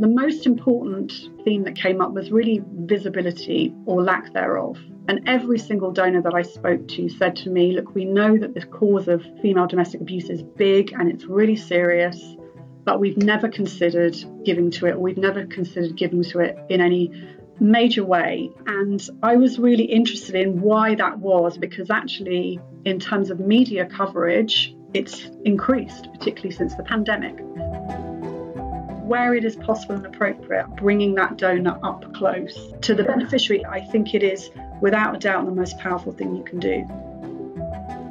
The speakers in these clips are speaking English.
The most important theme that came up was really visibility or lack thereof. And every single donor that I spoke to said to me, Look, we know that the cause of female domestic abuse is big and it's really serious, but we've never considered giving to it, or we've never considered giving to it in any major way. And I was really interested in why that was because actually, in terms of media coverage, it's increased, particularly since the pandemic where it is possible and appropriate, bringing that donor up close to the beneficiary, I think it is without a doubt the most powerful thing you can do.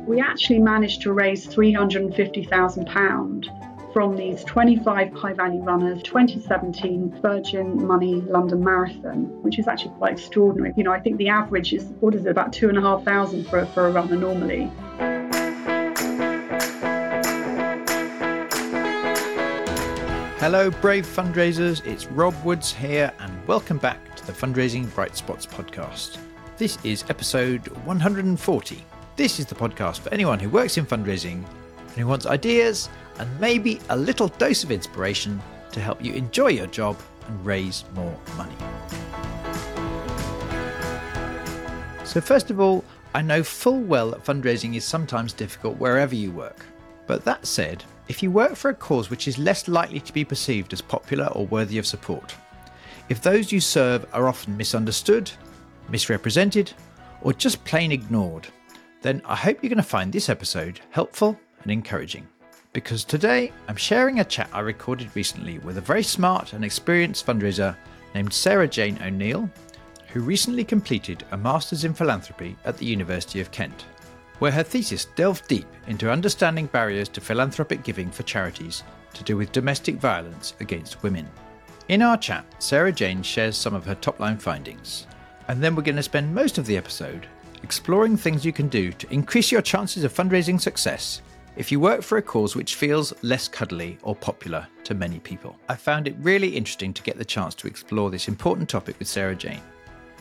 We actually managed to raise £350,000 from these 25 high value runners, 2017 Virgin Money London Marathon, which is actually quite extraordinary. You know, I think the average is, what is it, about two and a half thousand for, for a runner normally. Hello, brave fundraisers. It's Rob Woods here, and welcome back to the Fundraising Bright Spots podcast. This is episode 140. This is the podcast for anyone who works in fundraising and who wants ideas and maybe a little dose of inspiration to help you enjoy your job and raise more money. So, first of all, I know full well that fundraising is sometimes difficult wherever you work. But that said, if you work for a cause which is less likely to be perceived as popular or worthy of support, if those you serve are often misunderstood, misrepresented, or just plain ignored, then I hope you're going to find this episode helpful and encouraging. Because today I'm sharing a chat I recorded recently with a very smart and experienced fundraiser named Sarah Jane O'Neill, who recently completed a Masters in Philanthropy at the University of Kent where her thesis delved deep into understanding barriers to philanthropic giving for charities to do with domestic violence against women. In our chat, Sarah Jane shares some of her top line findings. And then we're going to spend most of the episode exploring things you can do to increase your chances of fundraising success if you work for a cause which feels less cuddly or popular to many people. I found it really interesting to get the chance to explore this important topic with Sarah Jane.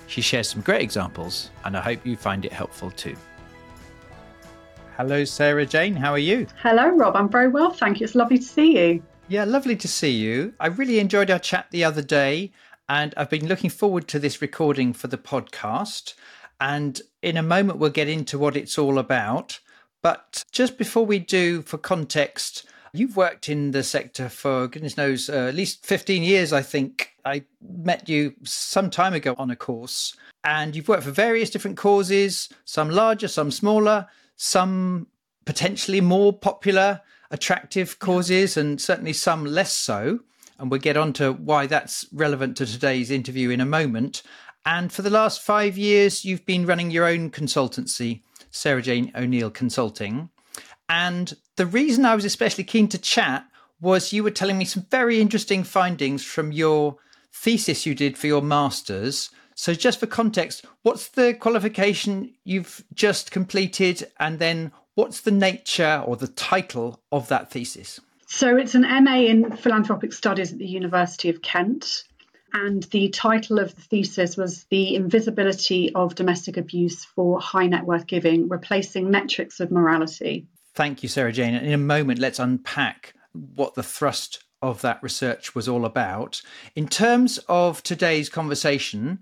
She shares some great examples, and I hope you find it helpful too. Hello, Sarah Jane. How are you? Hello, Rob. I'm very well, thank you. It's lovely to see you. Yeah, lovely to see you. I really enjoyed our chat the other day, and I've been looking forward to this recording for the podcast. And in a moment, we'll get into what it's all about. But just before we do, for context, you've worked in the sector for goodness knows uh, at least 15 years, I think. I met you some time ago on a course, and you've worked for various different causes, some larger, some smaller some potentially more popular, attractive causes, and certainly some less so. And we'll get on to why that's relevant to today's interview in a moment. And for the last five years, you've been running your own consultancy, Sarah Jane O'Neill Consulting. And the reason I was especially keen to chat was you were telling me some very interesting findings from your thesis you did for your master's so, just for context, what's the qualification you've just completed, and then what's the nature or the title of that thesis? So, it's an MA in Philanthropic Studies at the University of Kent. And the title of the thesis was The Invisibility of Domestic Abuse for High Net Worth Giving Replacing Metrics of Morality. Thank you, Sarah Jane. In a moment, let's unpack what the thrust of that research was all about. In terms of today's conversation,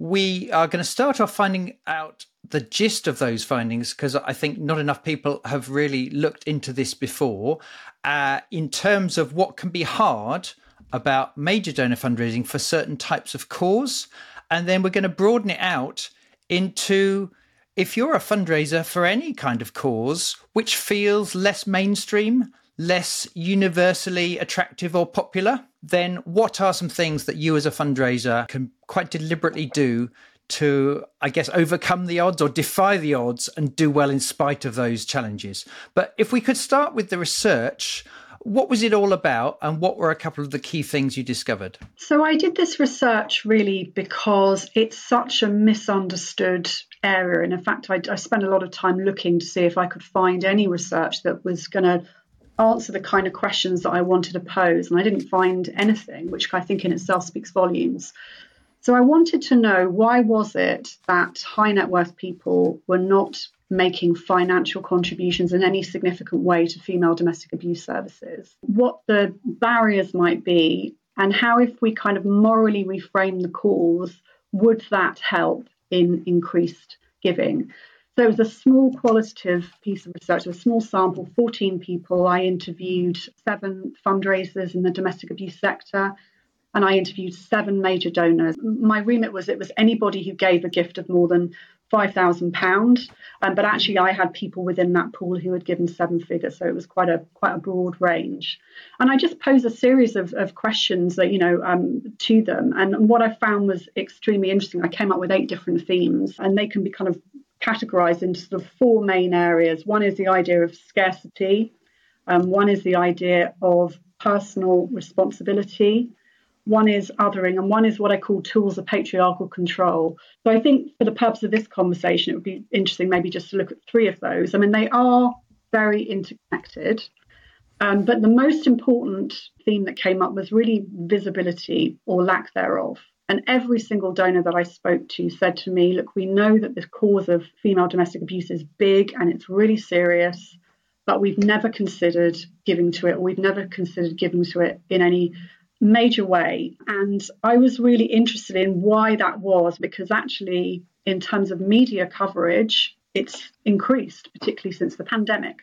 we are going to start off finding out the gist of those findings because I think not enough people have really looked into this before uh, in terms of what can be hard about major donor fundraising for certain types of cause. And then we're going to broaden it out into if you're a fundraiser for any kind of cause which feels less mainstream, less universally attractive or popular, then what are some things that you as a fundraiser can quite deliberately do to, I guess, overcome the odds or defy the odds and do well in spite of those challenges? But if we could start with the research, what was it all about and what were a couple of the key things you discovered? So, I did this research really because it's such a misunderstood area. And in fact, I, I spent a lot of time looking to see if I could find any research that was going to answer the kind of questions that I wanted to pose, and I didn't find anything, which I think in itself speaks volumes. So I wanted to know why was it that high net worth people were not making financial contributions in any significant way to female domestic abuse services, what the barriers might be, and how, if we kind of morally reframe the cause, would that help in increased giving? So it was a small qualitative piece of research, a small sample, 14 people. I interviewed seven fundraisers in the domestic abuse sector and I interviewed seven major donors. My remit was it was anybody who gave a gift of more than five thousand pounds, um, but actually I had people within that pool who had given seven figures, so it was quite a quite a broad range. And I just posed a series of, of questions that you know um, to them, and what I found was extremely interesting. I came up with eight different themes, and they can be kind of categorized into sort of four main areas. One is the idea of scarcity. Um, one is the idea of personal responsibility one is othering, and one is what I call tools of patriarchal control. So I think for the purpose of this conversation, it would be interesting maybe just to look at three of those. I mean, they are very interconnected. Um, but the most important theme that came up was really visibility or lack thereof. And every single donor that I spoke to said to me, look, we know that the cause of female domestic abuse is big and it's really serious, but we've never considered giving to it, we've never considered giving to it in any major way. And I was really interested in why that was, because actually, in terms of media coverage, it's increased, particularly since the pandemic.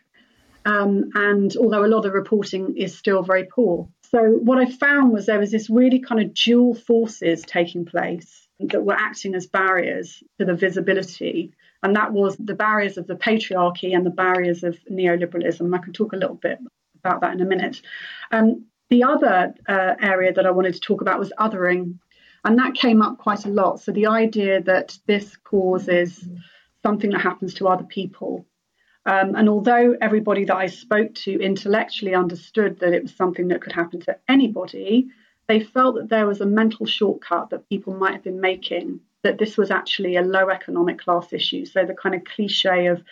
Um, and although a lot of reporting is still very poor. So, what I found was there was this really kind of dual forces taking place that were acting as barriers to the visibility. And that was the barriers of the patriarchy and the barriers of neoliberalism. I can talk a little bit about that in a minute. Um, the other uh, area that I wanted to talk about was othering, and that came up quite a lot. So the idea that this causes something that happens to other people. Um, and although everybody that I spoke to intellectually understood that it was something that could happen to anybody, they felt that there was a mental shortcut that people might have been making, that this was actually a low economic class issue. So the kind of cliche of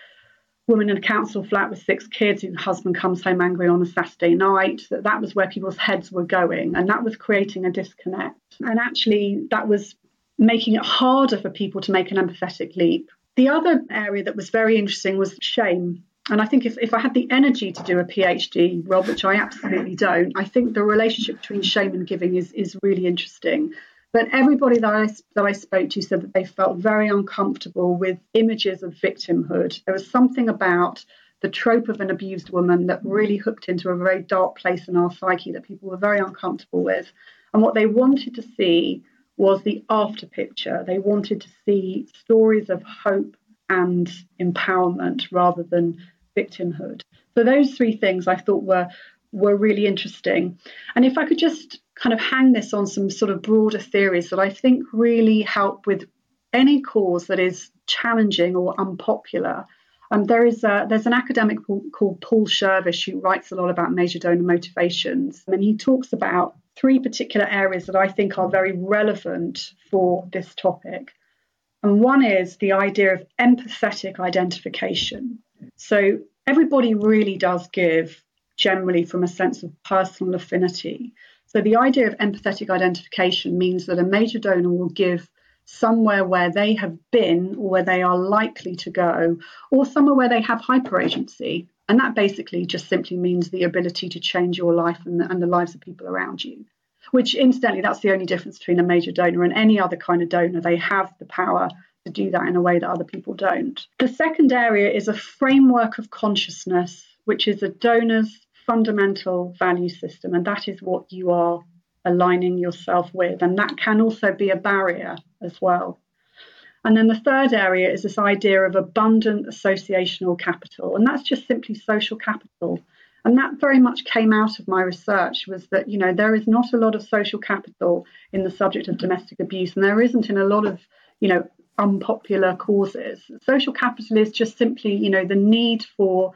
woman in a council flat with six kids whose husband comes home angry on a Saturday night, that that was where people's heads were going. And that was creating a disconnect. And actually, that was making it harder for people to make an empathetic leap. The other area that was very interesting was shame. And I think if, if I had the energy to do a PhD, Rob, which I absolutely don't, I think the relationship between shame and giving is, is really interesting. But everybody that I, that I spoke to said that they felt very uncomfortable with images of victimhood. There was something about the trope of an abused woman that really hooked into a very dark place in our psyche that people were very uncomfortable with. And what they wanted to see was the after picture. They wanted to see stories of hope and empowerment rather than victimhood. So those three things I thought were were really interesting. And if I could just kind of hang this on some sort of broader theories that I think really help with any cause that is challenging or unpopular. Um, there is a, there's an academic called Paul Schervish who writes a lot about major donor motivations, and he talks about three particular areas that I think are very relevant for this topic. And one is the idea of empathetic identification. So everybody really does give generally from a sense of personal affinity. So the idea of empathetic identification means that a major donor will give somewhere where they have been or where they are likely to go, or somewhere where they have hyper agency. And that basically just simply means the ability to change your life and the, and the lives of people around you. Which, incidentally, that's the only difference between a major donor and any other kind of donor. They have the power to do that in a way that other people don't. The second area is a framework of consciousness, which is a donor's fundamental value system, and that is what you are aligning yourself with. And that can also be a barrier as well. And then the third area is this idea of abundant associational capital, and that's just simply social capital. And that very much came out of my research was that, you know, there is not a lot of social capital in the subject of domestic abuse, and there isn't in a lot of, you know, unpopular causes. Social capital is just simply, you know, the need for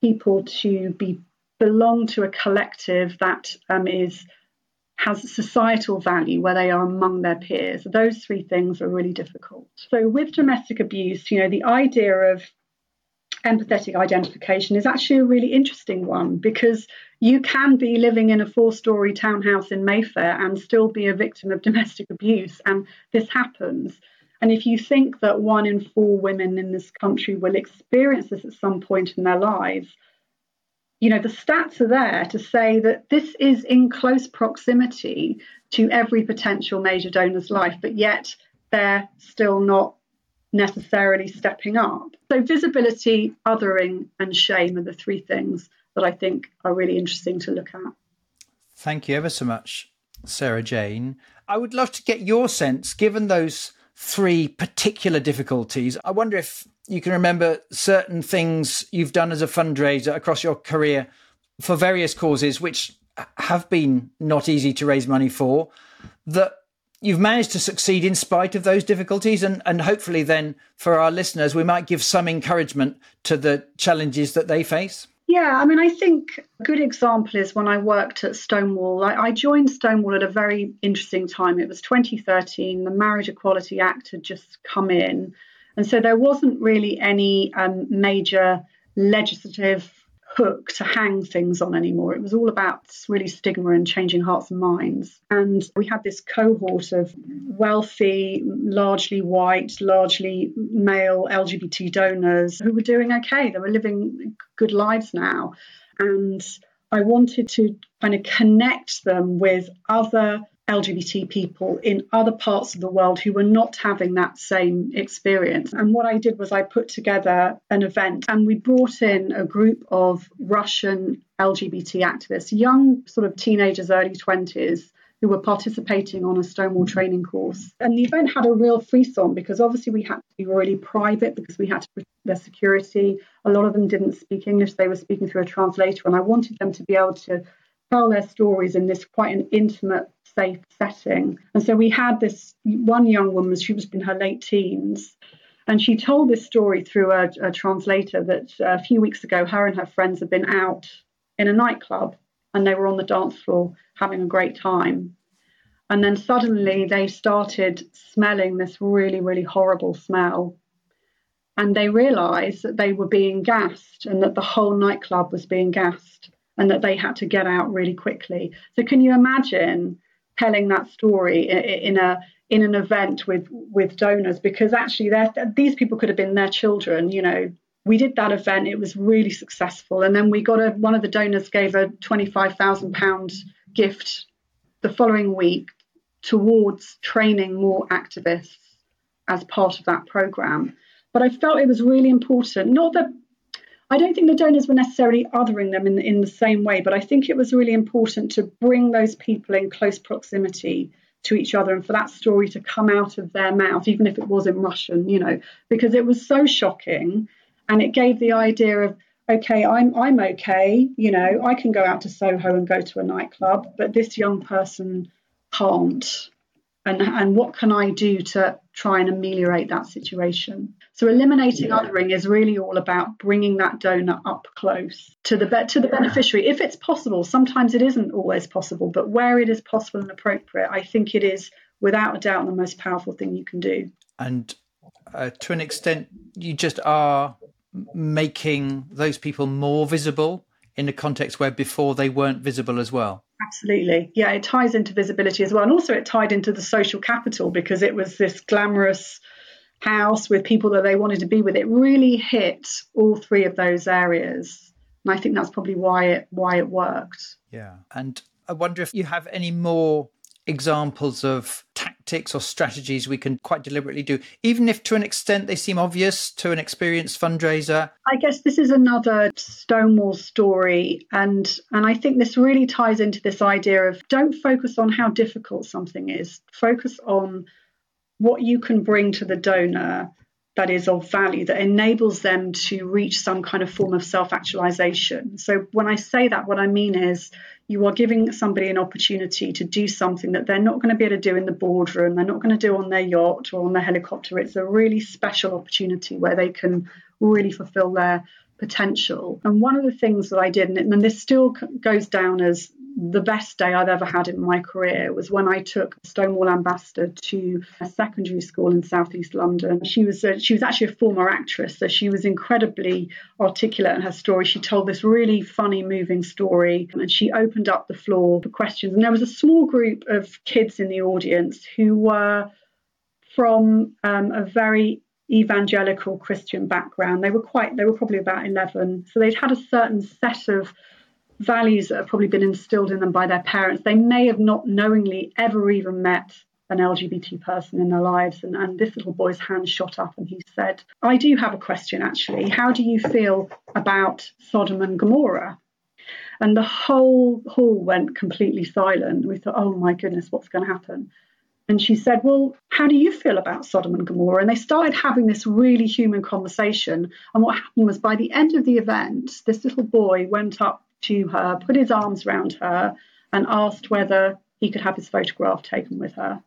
people to be belong to a collective that um, is has societal value where they are among their peers. Those three things are really difficult. So with domestic abuse, you know, the idea of empathetic identification is actually a really interesting one because you can be living in a four-story townhouse in Mayfair and still be a victim of domestic abuse and this happens. And if you think that one in four women in this country will experience this at some point in their lives, you know, the stats are there to say that this is in close proximity to every potential major donor's life, but yet they're still not necessarily stepping up. So, visibility, othering, and shame are the three things that I think are really interesting to look at. Thank you ever so much, Sarah Jane. I would love to get your sense, given those three particular difficulties. I wonder if you can remember certain things you've done as a fundraiser across your career for various causes, which have been not easy to raise money for, that you've managed to succeed in spite of those difficulties. And, and hopefully, then for our listeners, we might give some encouragement to the challenges that they face. Yeah, I mean, I think a good example is when I worked at Stonewall. I, I, joined Stonewall at a very interesting time. It was 2013, the Marriage Equality Act had just come in. And so there wasn't really any um, major legislative hook to hang things on anymore. It was all about really stigma and changing hearts and minds. And we had this cohort of wealthy, largely white, largely male LGBT donors who were doing okay. They were living good lives now. And I wanted to kind of connect them with other LGBT people in other parts of the world who were not having that same experience. And what I did was I put together an event and we brought in a group of Russian LGBT activists, young sort of teenagers, early 20s, who were participating on a Stonewall training course. And the event had a real frisson because obviously we had to be really private because we had to protect their security. A lot of them didn't speak English, they were speaking through a translator, and I wanted them to be able to tell their stories in this quite an intimate safe setting. And so we had this one young woman, she was in her late teens, and she told this story through a, a translator that a few weeks ago, her and her friends had been out in a nightclub and they were on the dance floor having a great time. And then suddenly they started smelling this really, really horrible smell. And they realized that they were being gassed and that the whole nightclub was being gassed and that they had to get out really quickly. So, can you imagine telling that story in a in an event with with donors because actually these people could have been their children you know. We did that event it was really successful and then we got a one of the donors gave a 25,000 pound gift the following week towards training more activists as part of that program. But I felt it was really important not that I don't think the donors were necessarily othering them in, in the same way, but I think it was really important to bring those people in close proximity to each other and for that story to come out of their mouth, even if it was in Russian, you know, because it was so shocking and it gave the idea of, okay, I'm I'm okay, you know, I can go out to Soho and go to a nightclub, but this young person can't and, and what can I do to try and ameliorate that situation? So eliminating yeah. othering is really all about bringing that donor up close to the to the beneficiary if it's possible. Sometimes it isn't always possible, but where it is possible and appropriate, I think it is without a doubt the most powerful thing you can do. And uh, to an extent, you just are making those people more visible in a context where before they weren't visible as well. Absolutely. Yeah, it ties into visibility as well. And also, it tied into the social capital because it was this glamorous house with people that they wanted to be with. It really hit all three of those areas. And I think that's probably why it why it worked. Yeah. And I wonder if you have any more examples of tactics or strategies we can quite deliberately do, even if to an extent they seem obvious to an experienced fundraiser? I guess this is another Stonewall story, and and I think this really ties into this idea of don't focus on how difficult something is, focus on what you can bring to the donor that is of value that enables them to reach some kind of form of self actualization. So, when I say that, what I mean is you are giving somebody an opportunity to do something that they're not going to be able to do in the boardroom, they're not going to do on their yacht or on their helicopter. It's a really special opportunity where they can really fulfill their potential. And one of the things that I did, and this still goes down as the best day I've ever had in my career was when I took Stonewall ambassador to a secondary school in southeast London. She was a, she was actually a former actress, so she was incredibly articulate in her story. She told this really funny, moving story, and she opened up the floor for questions. And there was a small group of kids in the audience who were from um, a very evangelical Christian background. They were quite, they were probably about 11. So they'd had a certain set of values that have probably been instilled in them by their parents. They may have not knowingly ever even met an LGBT person in their lives. And, and this little boy's hand shot up and he said, I do have a question actually. How do you feel about Sodom and Gomorrah? And the whole hall went completely silent. We thought, oh my goodness, what's going to happen? And she said, Well, how do you feel about Sodom and Gomorrah? And they started having this really human conversation. And what happened was by the end of the event, this little boy went up to her, put his arms around her, and asked whether he could have his photograph taken with her.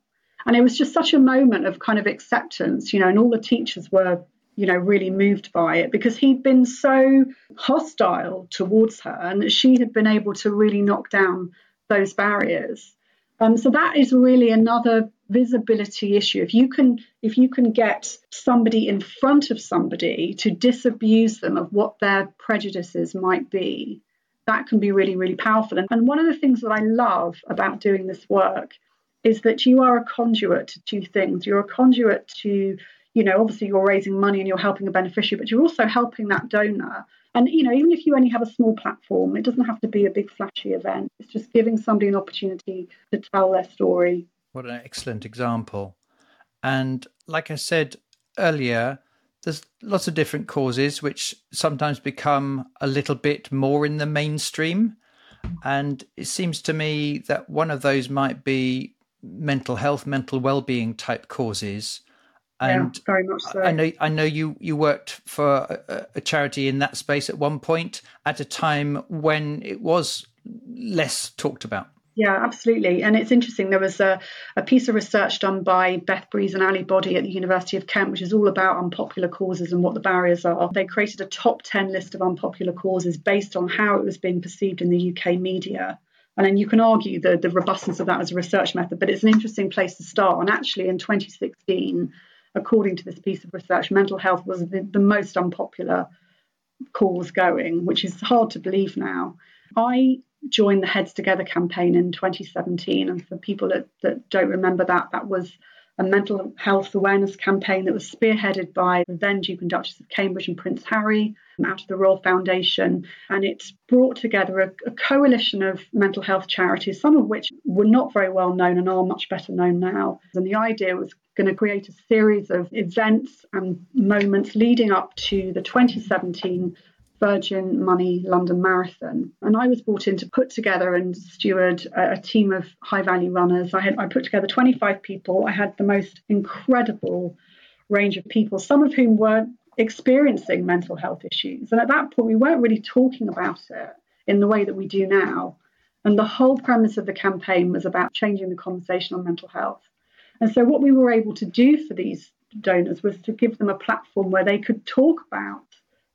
And it was just such a moment of kind of acceptance, you know, and all the teachers were, you know, really moved by it because he'd been so hostile towards her and she had been able to really knock down those barriers. Um, so that is really another visibility issue. If you can if you can get somebody in front of somebody to disabuse them of what their prejudices might be, that can be really, really powerful. And, and one of the things that I love about doing this work is that you are a conduit to two things. You're a conduit to, you know, obviously you're raising money and you're helping a beneficiary, but you're also helping that donor and you know, even if you only have a small platform, it doesn't have to be a big flashy event. It's just giving somebody an opportunity to tell their story. What an excellent example. And like I said earlier, there's lots of different causes which sometimes become a little bit more in the mainstream. And it seems to me that one of those might be mental health, mental well-being type causes. And yeah, very much so. I know I know you you worked for a, a, charity in that space at one point at a time when it was less talked about. Yeah, absolutely. And it's interesting. There was a, a piece of research done by Beth Breeze and Ali Body at the University of Kent, which is all about unpopular causes and what the barriers are. They created a top 10 list of unpopular causes based on how it was being perceived in the UK media. And then you can argue the, the robustness of that as a research method, but it's an interesting place to start. And actually, in 2016, according to this piece of research, mental health was the, the most unpopular cause going, which is hard to believe now. I joined the Heads Together campaign in 2017, and for people that, that don't remember that, that was a mental health awareness campaign that was spearheaded by the then Duke and Duchess of Cambridge and Prince Harry out of the Royal Foundation. And it brought together a, a, coalition of mental health charities, some of which were not very well known and are much better known now. And the idea was going to create a series of events and moments leading up to the 2017 Virgin Money London Marathon. And I was brought in to put together and steward a, a, team of high value runners. I had I put together 25 people. I had the most incredible range of people, some of whom were experiencing mental health issues. And at that point, we weren't really talking about it in the way that we do now. And the whole premise of the campaign was about changing the conversation on mental health. And so, what we were able to do for these donors was to give them a platform where they could talk about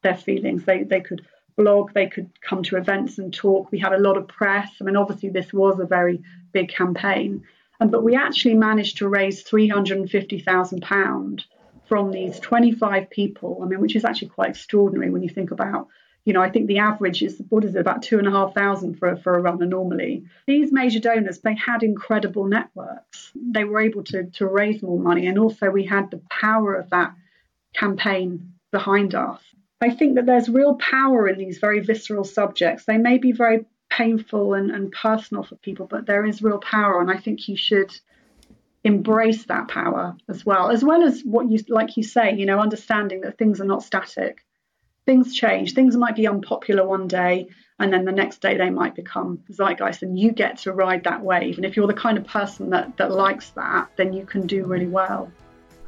their feelings. They, they could blog, they could come to events and talk. We had a lot of press. I mean, obviously, this was a very big campaign. Um, but we actually managed to raise £350,000 from these 25 people, I mean, which is actually quite extraordinary when you think about you know, I think the average is what is it about two and a half thousand for for a runner normally. These major donors, they had incredible networks. They were able to to raise more money, and also we had the power of that campaign behind us. I think that there's real power in these very visceral subjects. They may be very painful and, and personal for people, but there is real power, and I think you should embrace that power as well, as well as what you like you say, you know, understanding that things are not static things change. Things might be unpopular one day, and then the next day they might become zeitgeist, and you get to ride that wave. And if you're the kind of person that, that likes that, then you can do really well.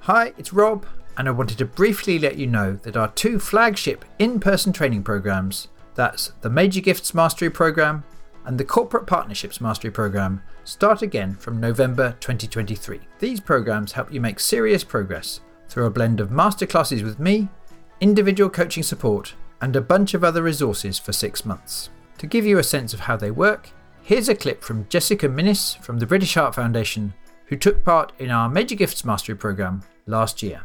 Hi, it's Rob, and I wanted to briefly let you know that our two flagship in person training programs that's the Major Gifts Mastery Program and the Corporate Partnerships Mastery Program start again from November 2023. These programs help you make serious progress through a blend of masterclasses with me individual coaching support, and a bunch of other resources for six months. To give you a sense of how they work, here's a clip from Jessica Minnis from the British Heart Foundation, who took part in our Major Gifts Mastery Programme last year.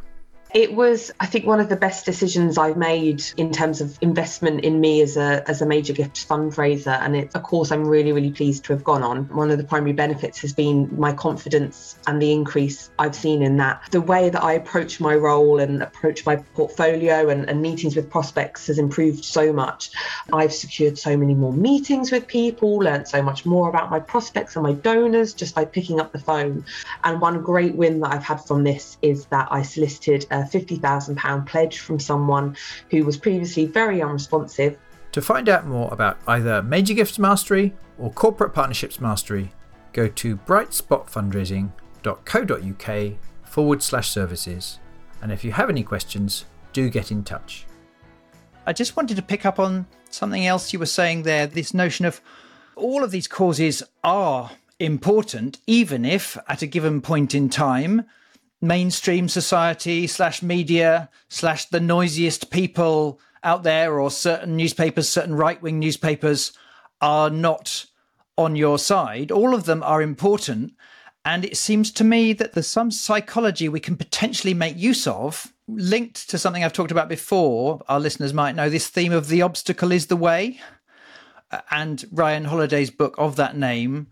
It was, I think, one of the best decisions I've made in terms of investment in me as a as a major gift fundraiser. And a course I'm really, really pleased to have gone on. One of the primary benefits has been my confidence and the increase I've seen in that. The way that I approach my role and approach my portfolio and, and meetings with prospects has improved so much. I've secured so many more meetings with people, learned so much more about my prospects and my donors just by picking up the phone. And one great win that I've had from this is that I solicited a £50,000 pledge from someone who was previously very unresponsive. To find out more about either Major Gifts Mastery or Corporate Partnerships Mastery, go to brightspotfundraising.co.uk forward slash services. And if you have any questions, do get in touch. I just wanted to pick up on something else you were saying there this notion of all of these causes are important, even if at a given point in time, mainstream society slash media slash the noisiest people out there or certain newspapers, certain right wing newspapers are not on your side. All of them are important. And it seems to me that there's some psychology we can potentially make use of, linked to something I've talked about before. Our listeners might know this theme of the obstacle is the way. And Ryan Holiday's book of that name,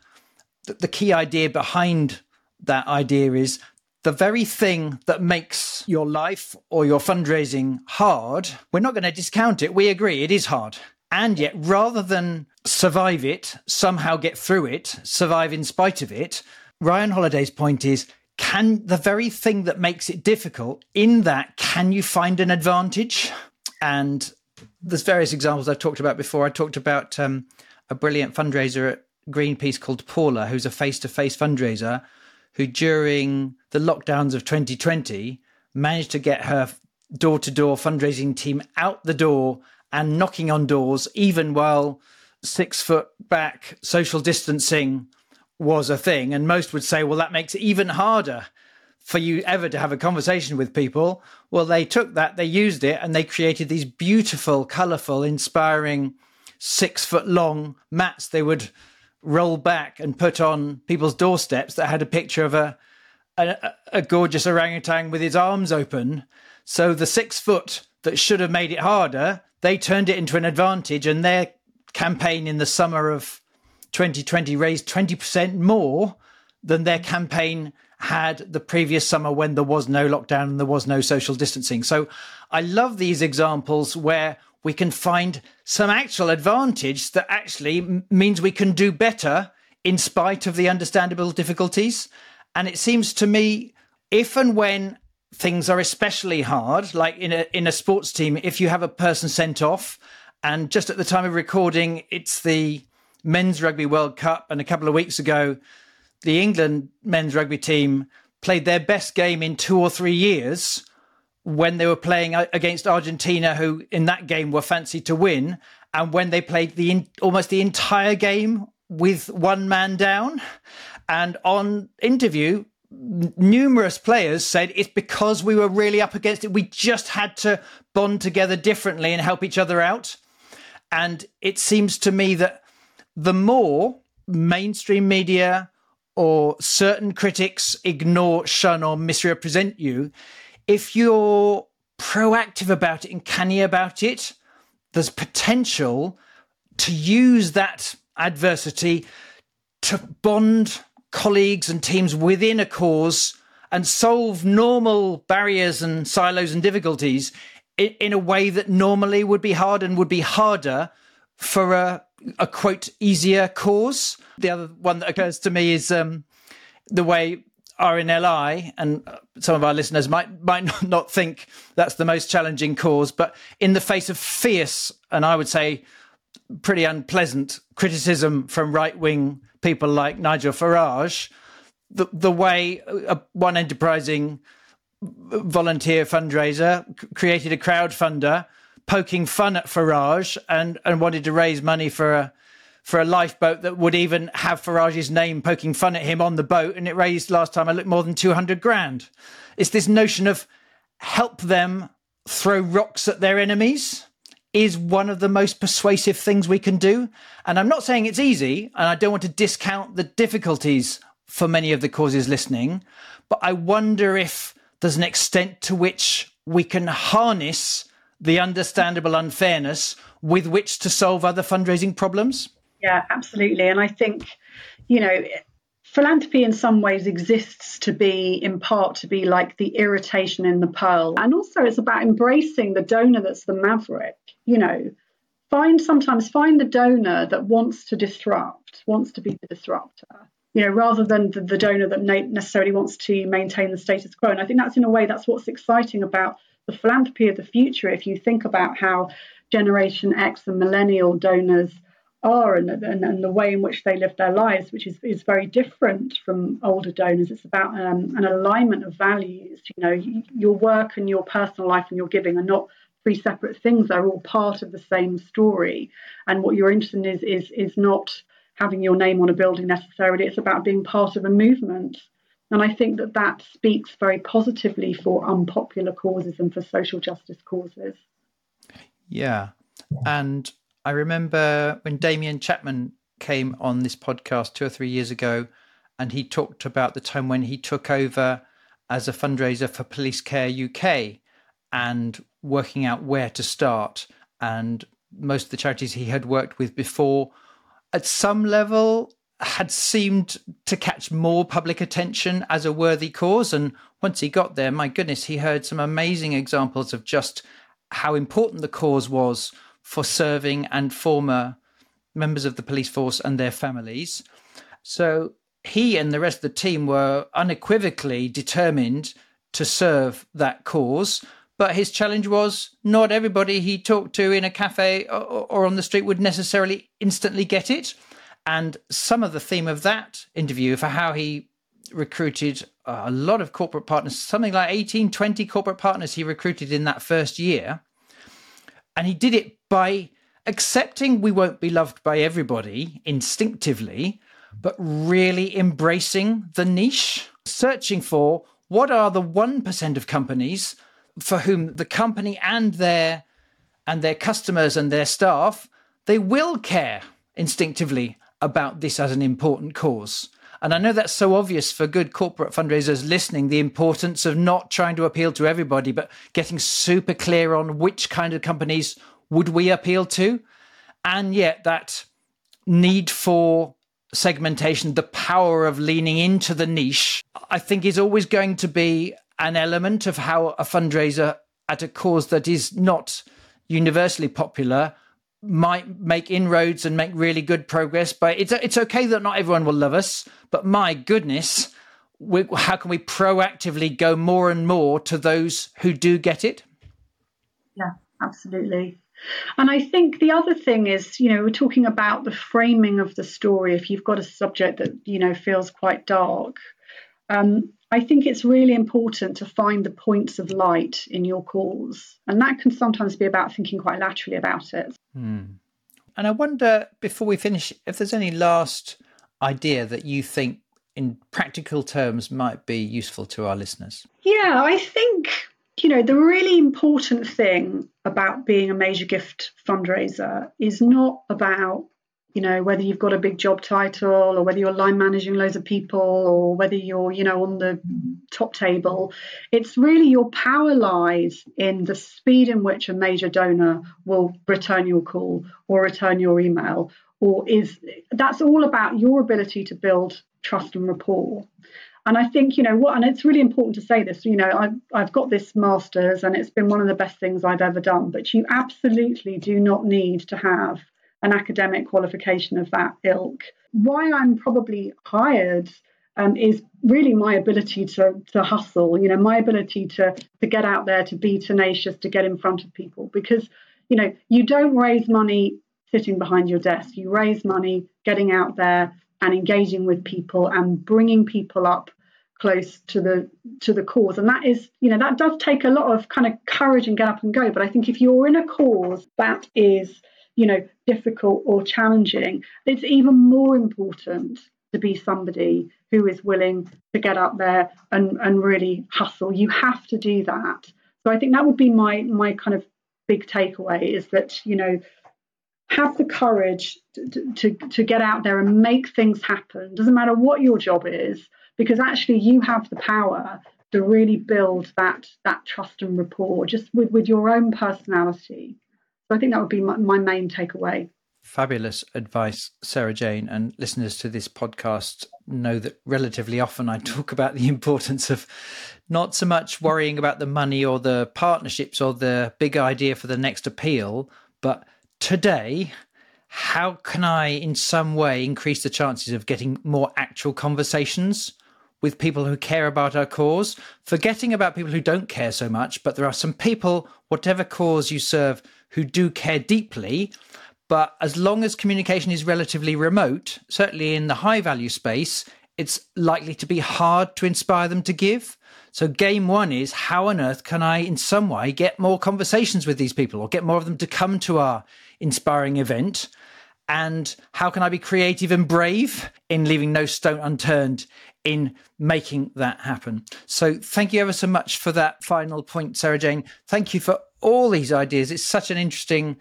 the key idea behind that idea is the very thing that makes your life or your fundraising hard, we're not going to discount it. We agree it is hard. And yet, rather than survive it, somehow get through it, survive in spite of it, Ryan Holiday's point is can the very thing that makes it difficult, in that, can you find an advantage? And there's various examples I've talked about before. I talked about um, a brilliant fundraiser at Greenpeace called Paula, who's a face to face fundraiser who during the lockdowns of 2020 managed to get her door to door fundraising team out the door and knocking on doors, even while six foot back social distancing was a thing. And most would say, well, that makes it even harder for you ever to have a conversation with people. Well, they took that, they used it, and they created these beautiful, colorful, inspiring, six foot long mats they would roll back and put on people's doorsteps that had a picture of a a, a gorgeous orangutan with his arms open. So the six foot that should have made it harder, they turned it into an advantage, and their campaign in the summer of 2020 raised 20% more than their campaign had the previous summer when there was no lockdown and there was no social distancing. So I love these examples where we can find some actual advantage that actually means we can do better in spite of the understandable difficulties. And it seems to me, if and when things are especially hard, like in a in a sports team, if you have a person sent off, and just at the time of recording, it's the men's rugby World Cup, and a couple of weeks ago, the England men's rugby team played their best game in two or three years when they were playing uh, against Argentina, who in that game were fancied to win, and when they played the almost the entire game with one man down. And on interview, numerous players said it's because we were really up against it. We just had to bond together differently and help each other out. And it seems to me that the more mainstream media or certain critics ignore, shun, or misrepresent you, if you're proactive about it and canny about it, there's potential to use that adversity to bond colleagues and teams within a cause and solve normal barriers and silos and difficulties in, in a way that normally would be hard and would be harder for a, a quote easier cause. The other one that occurs to me is um, the way RNLI, and uh, some of our listeners might might not think that's the most challenging cause, but in the face of fierce and I would say pretty unpleasant criticism from right wing people like Nigel Farage, the the way a, one enterprising volunteer fundraiser created a crowdfunder poking fun at Farage and and wanted to raise money for a for a lifeboat that would even have Farage's name poking fun at him on the boat. And it raised last time I looked more than 200 grand. It's this notion of help them throw rocks at their enemies is one of the most persuasive things we can do. And I'm not saying it's easy, and I don't want to discount the difficulties for many of the causes listening, but I wonder if there's an extent to which we can harness the understandable unfairness with which to solve other fundraising problems? Yeah, absolutely. And I think, you know, philanthropy in some ways exists to be, in part, to be like the irritation in the pearl. And also, it's about embracing the donor that's the maverick. You know, find sometimes find the donor that wants to disrupt, wants to be the disruptor. You know, rather than the, the donor that necessarily wants to maintain the status quo. And I think that's in a way that's what's exciting about the philanthropy of the future. If you think about how Generation X and millennial donors are and, and, and, the way in which they live their lives, which is, is very different from older donors. It's about um, an alignment of values. You know, your work and your personal life and your giving are not three separate things. They're all part of the same story. And what you're interested in is, is, is not having your name on a building necessarily. It's about being part of a movement. And I think that that speaks very positively for unpopular causes and for social justice causes. Yeah. And I remember when Damien Chapman came on this podcast two or three years ago, and he talked about the time when he took over as a fundraiser for Police Care UK and working out where to start. And most of the charities he had worked with before, at some level, had seemed to catch more public attention as a worthy cause. And once he got there, my goodness, he heard some amazing examples of just how important the cause was for serving and former members of the police force and their families. So he and the rest of the team were unequivocally determined to serve that cause. But his challenge was not everybody he talked to in a cafe or, on the street would necessarily instantly get it. And some of the theme of that interview for how he recruited a lot of corporate partners, something like 18, 20 corporate partners he recruited in that first year. And he did it by accepting we won't be loved by everybody instinctively, but really embracing the niche, searching for what are the 1% of companies for whom the company and their and their customers and their staff they will care instinctively about this as an important cause and I know that's so obvious for good corporate fundraisers listening the importance of not trying to appeal to everybody, but getting super clear on which kind of companies would we appeal to. And yet, that need for segmentation, the power of leaning into the niche, I think is always going to be an element of how a fundraiser at a cause that is not universally popular might make inroads and make really good progress. But it's it's okay that not everyone will love us. But my goodness, we, how can we proactively go more and more to those who do get it? Yeah, absolutely. And I think the other thing is, you know, we're talking about the framing of the story. If you've got a subject that you know feels quite dark, um, I think it's really important to find the points of light in your cause. And that can sometimes be about thinking quite laterally about it. Hmm. And I wonder, before we finish, if there's any last idea that you think, in practical terms, might be useful to our listeners. Yeah, I think, you know, the really important thing about being a major gift fundraiser is not about you know whether you've got a big job title or whether you're line managing loads of people or whether you're you know on the top table it's really your power lies in the speed in which a major donor will return your call or return your email or is that's all about your ability to build trust and rapport. And I think, you know, what, and it's really important to say this, you know, I've, I've got this master's and it's been one of the best things I've ever done, but you absolutely do not need to have an academic qualification of that ilk. Why I'm probably hired um, is really my ability to to hustle. You know, my ability to to get out there, to be tenacious, to get in front of people. Because you know, you don't raise money sitting behind your desk. You raise money getting out there and engaging with people and bringing people up close to the to the cause and that is you know that does take a lot of kind of courage and get up and go but i think if you're in a cause that is you know, difficult or challenging, it's even more important to be somebody who is willing to get up there and, and really hustle. You have to do that. So I think that would be my my kind of big takeaway is that, you know, have the courage to, to, to get out there and make things happen. Doesn't matter what your job is, because actually you have the power to really build that that trust and rapport just with, with your own personality. So I think that would be my, my main takeaway. Fabulous advice, Sarah Jane. And listeners to this podcast know that relatively often I talk about the importance of not so much worrying about the money or the partnerships or the big idea for the next appeal, but today, how can I in some way increase the chances of getting more actual conversations? With people who care about our cause, forgetting about people who don't care so much. But there are some people, whatever cause you serve, who do care deeply. But as long as communication is relatively remote, certainly in the high value space, it's likely to be hard to inspire them to give. So, game one is how on earth can I, in some way, get more conversations with these people or get more of them to come to our inspiring event? And how can I be creative and brave in leaving no stone unturned in making that happen. So thank you ever so much for that final point, Sarah Jane. Thank you for all these ideas. It's such an interesting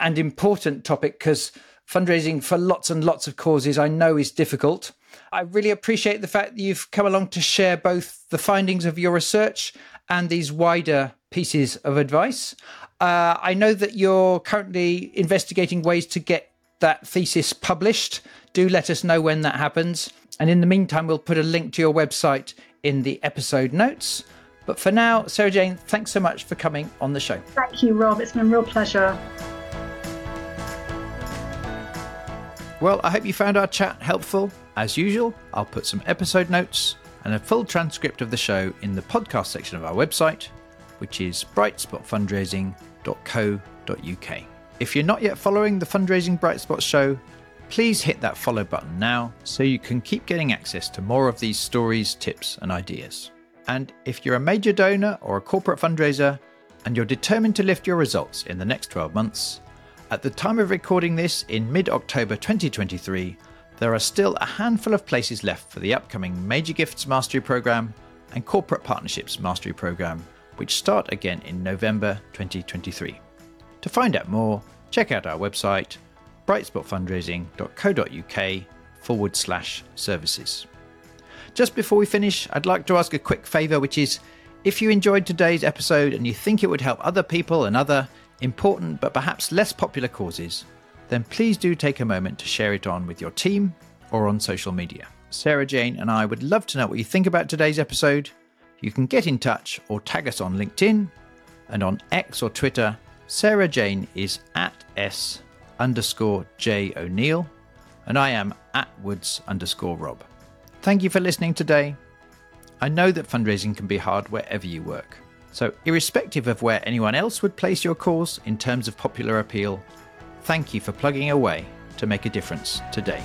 and important topic because fundraising for lots and lots of causes I know is difficult. I really appreciate the fact that you've come along to share both the findings of your research and these wider pieces of advice. Uh, I know that you're currently investigating ways to get that thesis published. Do let us know when that happens. And in the meantime, we'll put a link to your website in the episode notes. But for now, Sarah Jane, thanks so much for coming on the show. Thank you, Rob. It's been a real pleasure. Well, I hope you found our chat helpful. As usual, I'll put some episode notes and a full transcript of the show in the podcast section of our website, which is brightspotfundraising.co.uk. If you're not yet following the Fundraising Bright Spot show, Please hit that follow button now so you can keep getting access to more of these stories, tips, and ideas. And if you're a major donor or a corporate fundraiser and you're determined to lift your results in the next 12 months, at the time of recording this in mid October 2023, there are still a handful of places left for the upcoming Major Gifts Mastery Programme and Corporate Partnerships Mastery Programme, which start again in November 2023. To find out more, check out our website brightspotfundraising.co.uk forward slash services. Just before we finish, I'd like to ask a quick favour, which is if you enjoyed today's episode and you think it would help other people and other important but perhaps less popular causes, then please do take a moment to share it on with your team or on social media. Sarah Jane and I would love to know what you think about today's episode. You can get in touch or tag us on LinkedIn and on X or Twitter. Sarah Jane is at S underscore J O'Neill, and I am at Woods underscore Rob. Thank you for listening today. I know that fundraising can be hard wherever you work. So, irrespective of where anyone else would place your cause in terms of popular appeal, thank you for plugging away to make a difference today.